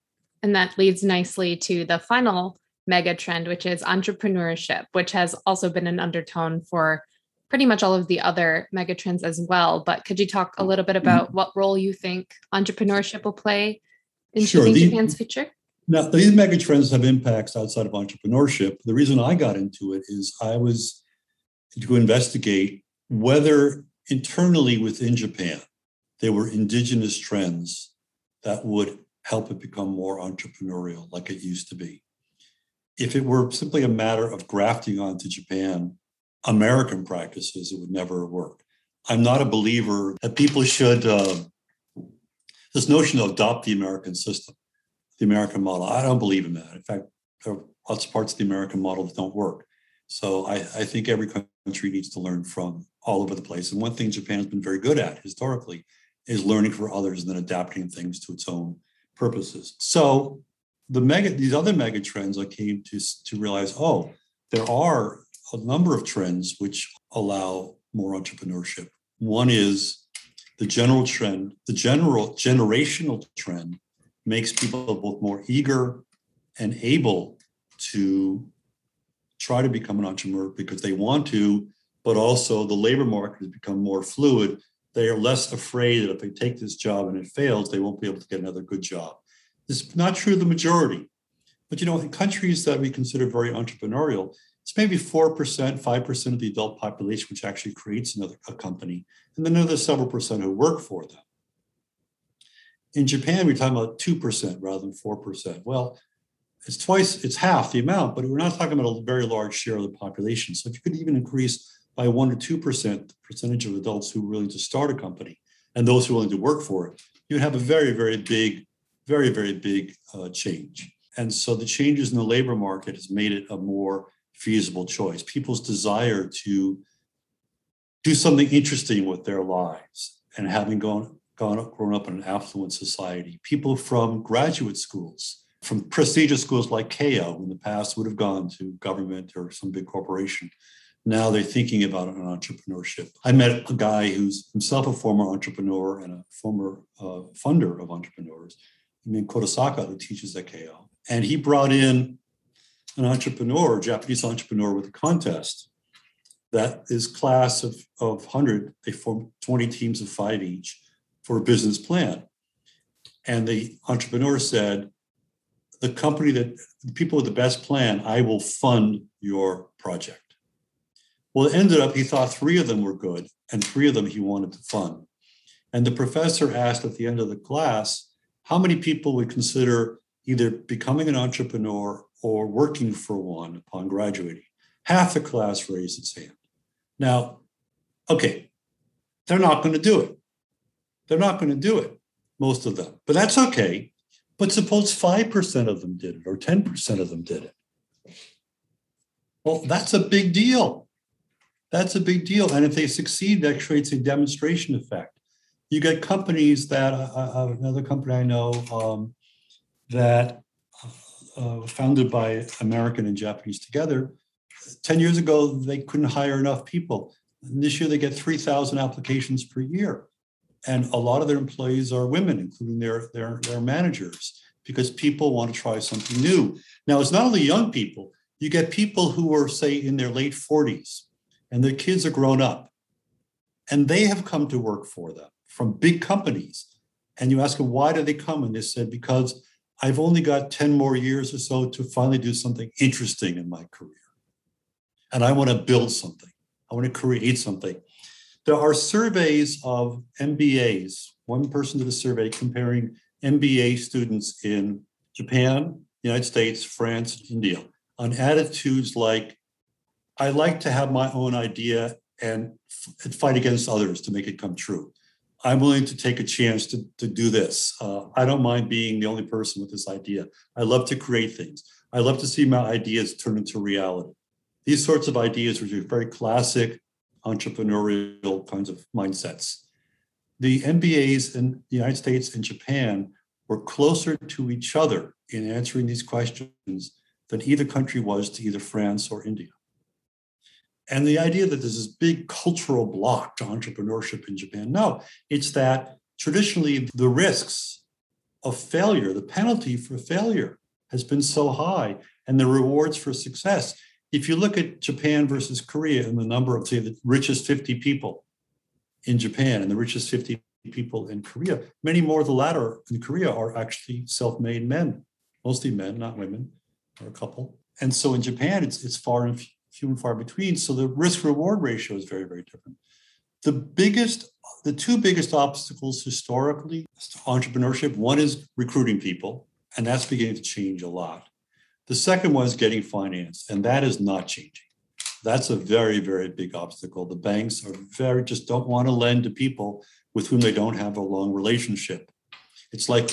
S2: And that leads nicely to the final mega trend, which is entrepreneurship, which has also been an undertone for pretty much all of the other megatrends as well. But could you talk a little bit mm-hmm. about what role you think entrepreneurship will play in sure. shaping Japan's future?
S1: Now, these megatrends have impacts outside of entrepreneurship. The reason I got into it is I was to investigate whether internally within Japan there were indigenous trends that would help it become more entrepreneurial like it used to be. If it were simply a matter of grafting onto Japan American practices, it would never work. I'm not a believer that people should, uh, this notion of adopt the American system, the American model. I don't believe in that. In fact, there are lots of parts of the American model that don't work. So I, I think every country needs to learn from all over the place. And one thing Japan has been very good at historically is learning for others and then adapting things to its own purposes. So the mega, these other mega trends, I came to, to realize, oh, there are a number of trends which allow more entrepreneurship. One is the general trend, the general generational trend makes people both more eager and able to try to become an entrepreneur because they want to, but also the labor market has become more fluid. They are less afraid that if they take this job and it fails, they won't be able to get another good job. Is not true of the majority. But you know, in countries that we consider very entrepreneurial, it's maybe 4%, 5% of the adult population which actually creates another a company, and then another several percent who work for them. In Japan, we're talking about 2% rather than 4%. Well, it's twice, it's half the amount, but we're not talking about a very large share of the population. So if you could even increase by 1 or 2% the percentage of adults who are willing to start a company and those who are willing to work for it, you'd have a very, very big, very, very big uh, change. And so the changes in the labor market has made it a more feasible choice. People's desire to do something interesting with their lives and having gone, gone grown up in an affluent society. People from graduate schools, from prestigious schools like Keio, in the past would have gone to government or some big corporation. Now they're thinking about an entrepreneurship. I met a guy who's himself a former entrepreneur and a former uh, funder of entrepreneurs, I named Kotosaka, who teaches at Keio. And he brought in an entrepreneur, Japanese entrepreneur with a contest. That is class of, of 100, they form 20 teams of five each for a business plan. And the entrepreneur said, the company that the people with the best plan, I will fund your project. Well, it ended up he thought three of them were good, and three of them he wanted to fund. And the professor asked at the end of the class, how many people would consider either becoming an entrepreneur or working for one upon graduating. Half the class raised its hand. Now, okay, they're not going to do it. They're not going to do it, most of them, but that's okay. But suppose 5% of them did it or 10% of them did it. Well, that's a big deal. That's a big deal. And if they succeed, that creates a demonstration effect. You get companies that, uh, uh another company I know um, that uh, founded by American and Japanese together. 10 years ago, they couldn't hire enough people. And this year, they get 3,000 applications per year. And a lot of their employees are women, including their, their, their managers, because people want to try something new. Now, it's not only young people, you get people who are, say, in their late 40s, and their kids are grown up, and they have come to work for them from big companies. And you ask them, why do they come? And they said, because I've only got 10 more years or so to finally do something interesting in my career. And I want to build something, I want to create something. There are surveys of MBAs. One person did a survey comparing MBA students in Japan, the United States, France, India on attitudes like, I like to have my own idea and fight against others to make it come true. I'm willing to take a chance to, to do this. Uh, I don't mind being the only person with this idea. I love to create things. I love to see my ideas turn into reality. These sorts of ideas, which are very classic entrepreneurial kinds of mindsets. The MBAs in the United States and Japan were closer to each other in answering these questions than either country was to either France or India. And the idea that there's this big cultural block to entrepreneurship in Japan, no, it's that traditionally the risks of failure, the penalty for failure has been so high. and the rewards for success. If you look at Japan versus Korea and the number of, say, the richest 50 people in Japan and the richest 50 people in Korea, many more of the latter in Korea are actually self made men, mostly men, not women, or a couple. And so in Japan, it's, it's far and few and far between. So the risk reward ratio is very, very different. The biggest, the two biggest obstacles historically to entrepreneurship one is recruiting people, and that's beginning to change a lot. The second one is getting finance, and that is not changing. That's a very, very big obstacle. The banks are very just don't want to lend to people with whom they don't have a long relationship. It's like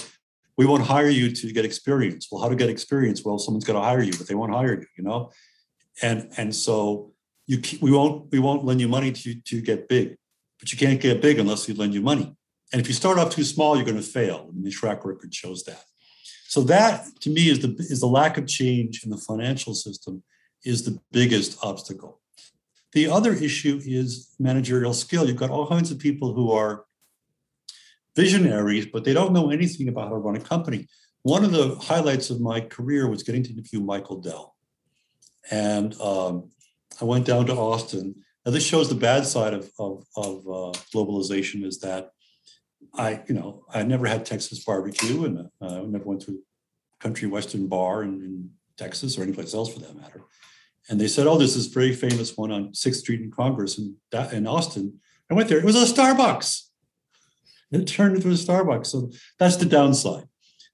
S1: we won't hire you to get experience. Well, how to get experience? Well, someone's got to hire you, but they won't hire you. You know, and and so you we won't we won't lend you money to to get big, but you can't get big unless we lend you money. And if you start off too small, you're going to fail. And the track record shows that. So that to me is the is the lack of change in the financial system is the biggest obstacle. The other issue is managerial skill. You've got all kinds of people who are visionaries, but they don't know anything about how to run a company. One of the highlights of my career was getting to interview Michael Dell. And um, I went down to Austin. Now, this shows the bad side of, of, of uh, globalization is that I, you know, I never had Texas barbecue and uh, I never went to a country western bar in, in Texas or anyplace else for that matter. And they said, "Oh, there's this very famous one on Sixth Street in Congress in, in Austin." I went there. It was a Starbucks. It turned into a Starbucks. So that's the downside.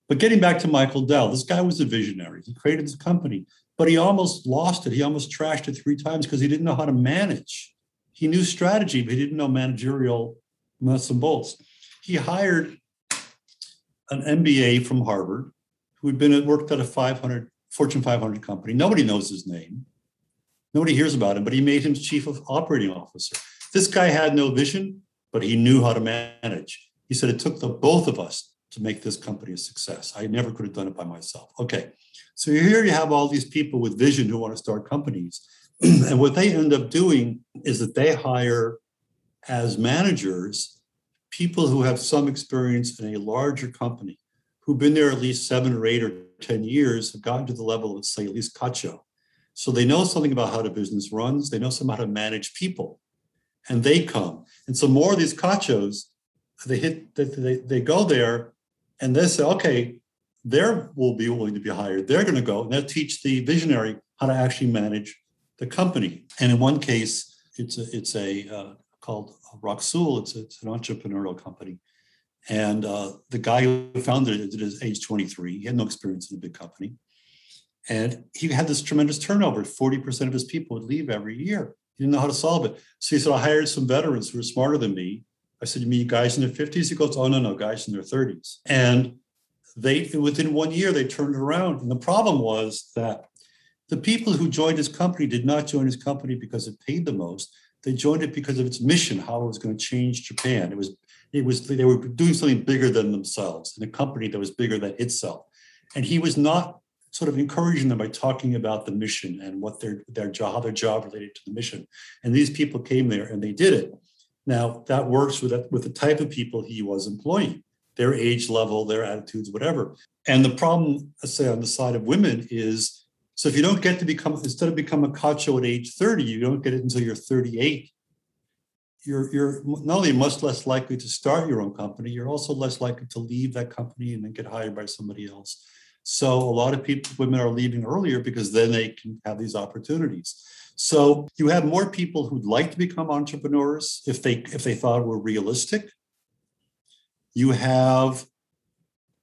S1: But getting back to Michael Dell, this guy was a visionary. He created this company but he almost lost it. He almost trashed it three times because he didn't know how to manage. He knew strategy, but he didn't know managerial nuts and bolts. He hired an MBA from Harvard who had been worked at a 500 Fortune 500 company. Nobody knows his name. Nobody hears about him, but he made him chief of operating officer. This guy had no vision, but he knew how to manage. He said it took the both of us to make this company a success. I never could have done it by myself. Okay. So here you have all these people with vision who want to start companies. and what they end up doing is that they hire as managers people who have some experience in a larger company, who've been there at least seven or eight or 10 years, have gotten to the level of, say, at least Kacho. So they know something about how the business runs, they know something how to manage people, and they come. And so more of these Kachos, they hit, they, they go there and they say, okay, they will be willing to be hired. They're going to go and they'll teach the visionary how to actually manage the company. And in one case, it's a, it's a uh, called Raksul. It's, it's an entrepreneurial company. And uh, the guy who founded it at his age 23. He had no experience in a big company. And he had this tremendous turnover. 40% of his people would leave every year. He didn't know how to solve it. So he said, I hired some veterans who were smarter than me. I said, You mean guys in their 50s? He goes, Oh, no, no, guys in their 30s. And they within one year they turned it around. And the problem was that the people who joined his company did not join his company because it paid the most. They joined it because of its mission, how it was going to change Japan. It was it was they were doing something bigger than themselves, and a company that was bigger than itself. And he was not sort of encouraging them by talking about the mission and what their their job, how their job related to the mission. And these people came there and they did it. Now that works with with the type of people he was employing their age level, their attitudes, whatever. And the problem, let's say, on the side of women is so if you don't get to become, instead of become a kacho at age 30, you don't get it until you're 38. You're, you're not only much less likely to start your own company, you're also less likely to leave that company and then get hired by somebody else. So a lot of people, women are leaving earlier because then they can have these opportunities. So you have more people who'd like to become entrepreneurs if they if they thought were realistic you have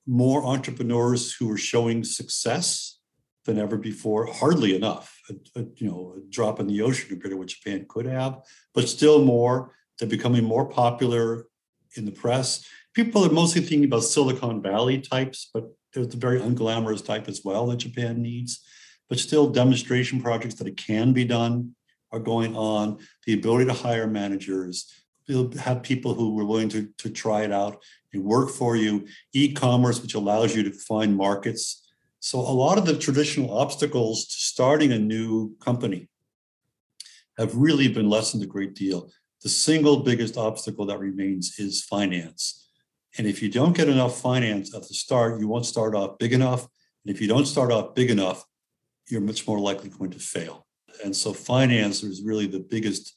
S1: more entrepreneurs who are showing success than ever before. Hardly enough, a, a, you know, a drop in the ocean compared to what Japan could have, but still more. They're becoming more popular in the press. People are mostly thinking about Silicon Valley types, but there's a very unglamorous type as well that Japan needs. But still, demonstration projects that it can be done are going on. The ability to hire managers, you'll have people who were willing to, to try it out and work for you, e-commerce, which allows you to find markets. So a lot of the traditional obstacles to starting a new company have really been lessened a great deal. The single biggest obstacle that remains is finance. And if you don't get enough finance at the start, you won't start off big enough. And if you don't start off big enough, you're much more likely going to fail. And so finance is really the biggest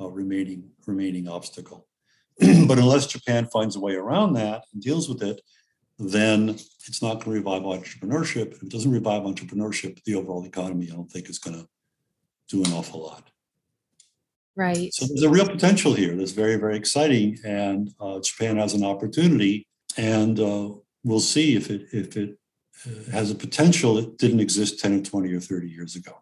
S1: uh, remaining remaining obstacle. but unless Japan finds a way around that and deals with it, then it's not going to revive entrepreneurship. If it doesn't revive entrepreneurship, the overall economy, I don't think, is going to do an awful lot.
S2: Right.
S1: So there's a real potential here that's very, very exciting, and uh, Japan has an opportunity, and uh, we'll see if it if it uh, has a potential that didn't exist 10 or 20 or 30 years ago.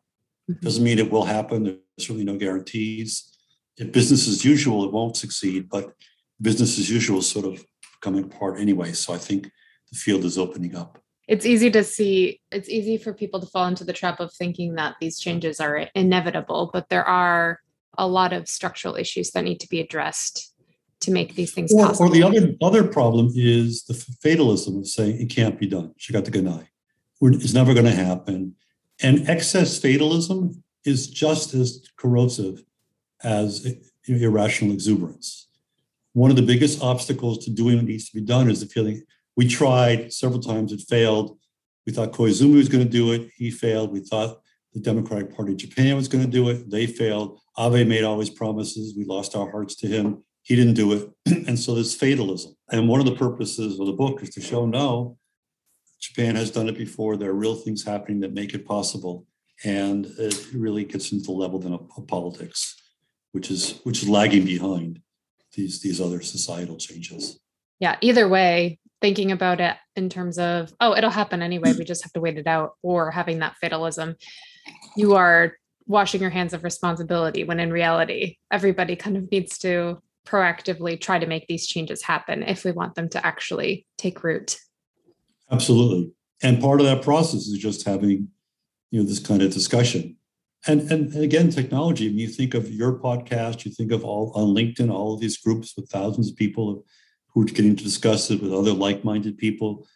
S1: Mm-hmm. Doesn't mean it will happen. There's certainly no guarantees. If business as usual, it won't succeed, but business as usual is sort of coming apart anyway. So I think the field is opening up.
S2: It's easy to see, it's easy for people to fall into the trap of thinking that these changes are inevitable, but there are a lot of structural issues that need to be addressed to make these things
S1: or,
S2: possible.
S1: Or the other other problem is the fatalism of saying it can't be done. shikata ga nai. It's never going to happen. And excess fatalism is just as corrosive as irrational exuberance. One of the biggest obstacles to doing what needs to be done is the feeling we tried several times, it failed. We thought Koizumi was going to do it, he failed. We thought the Democratic Party of Japan was going to do it, they failed. Abe made all his promises, we lost our hearts to him, he didn't do it. and so there's fatalism. And one of the purposes of the book is to show no, Japan has done it before. There are real things happening that make it possible. And it really gets into the level then of, of politics, which is which is lagging behind these these other societal changes.
S2: Yeah, either way, thinking about it in terms of, oh, it'll happen anyway, we just have to wait it out, or having that fatalism, you are washing your hands of responsibility when in reality, everybody kind of needs to proactively try to make these changes happen if we want them to actually take root.
S1: Absolutely. And part of that process is just having, you know, this kind of discussion. And, and, again, technology, when you think of your podcast, you think of all on LinkedIn, all of these groups with thousands of people who are getting to discuss it with other like-minded people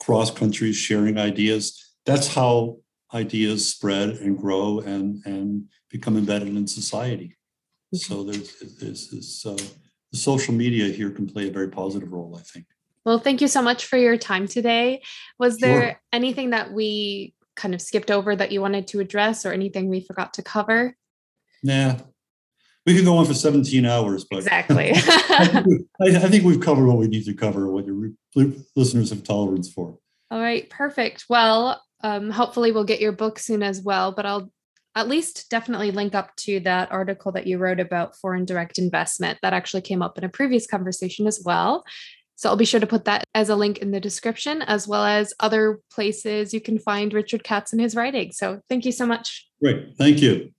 S1: across countries sharing ideas. That's how ideas spread and grow and, and become embedded in society. So there's, there's this, uh, the social media here can play a very positive role, I think.
S2: Well, thank you so much for your time today. Was there sure. anything that we kind of skipped over that you wanted to address or anything we forgot to cover?
S1: Nah. We could go on for 17 hours, but
S2: exactly.
S1: I, think I, think we've covered what we need to cover, what your listeners have tolerance for.
S2: All right, perfect. Well, um, hopefully we'll get your book soon as well, but I'll at least definitely link up to that article that you wrote about foreign direct investment that actually came up in a previous conversation as well. So I'll be sure to put that as a link in the description, as well as other places you can find Richard Katz and his writing. So thank you so much.
S1: Great. Thank you.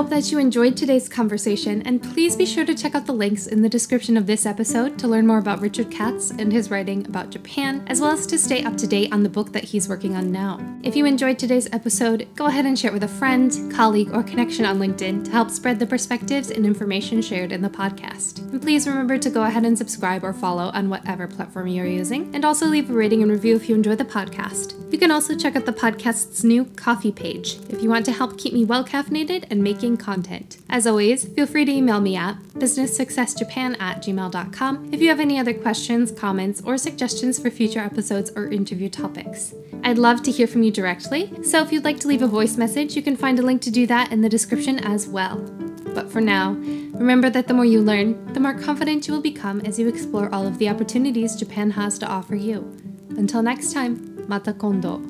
S2: Hope that you enjoyed today's conversation, and please be sure to check out the links in the description of this episode to learn more about Richard Katz and his writing about Japan, as well as to stay up to date on the book that he's working on now. If you enjoyed today's episode, go ahead and share it with a friend, colleague, or connection on LinkedIn to help spread the perspectives and information shared in the podcast. And please remember to go ahead and subscribe or follow on whatever platform you're using, and also leave a rating and review if you enjoy the podcast. You can also check out the podcast's new Ko-fi page if you want to help keep me well caffeinated and make making content. As always, feel free to email me at businesssuccessjapan at gmail.com if you have any other questions, comments, or suggestions for future episodes or interview topics. I'd love to hear from you directly, so if you'd like to leave a voice message, you can find a link to do that in the description as well. But for now, remember that the more you learn, the more confident you will become as you explore all of the opportunities Japan has to offer you. Until next time, mata kondo.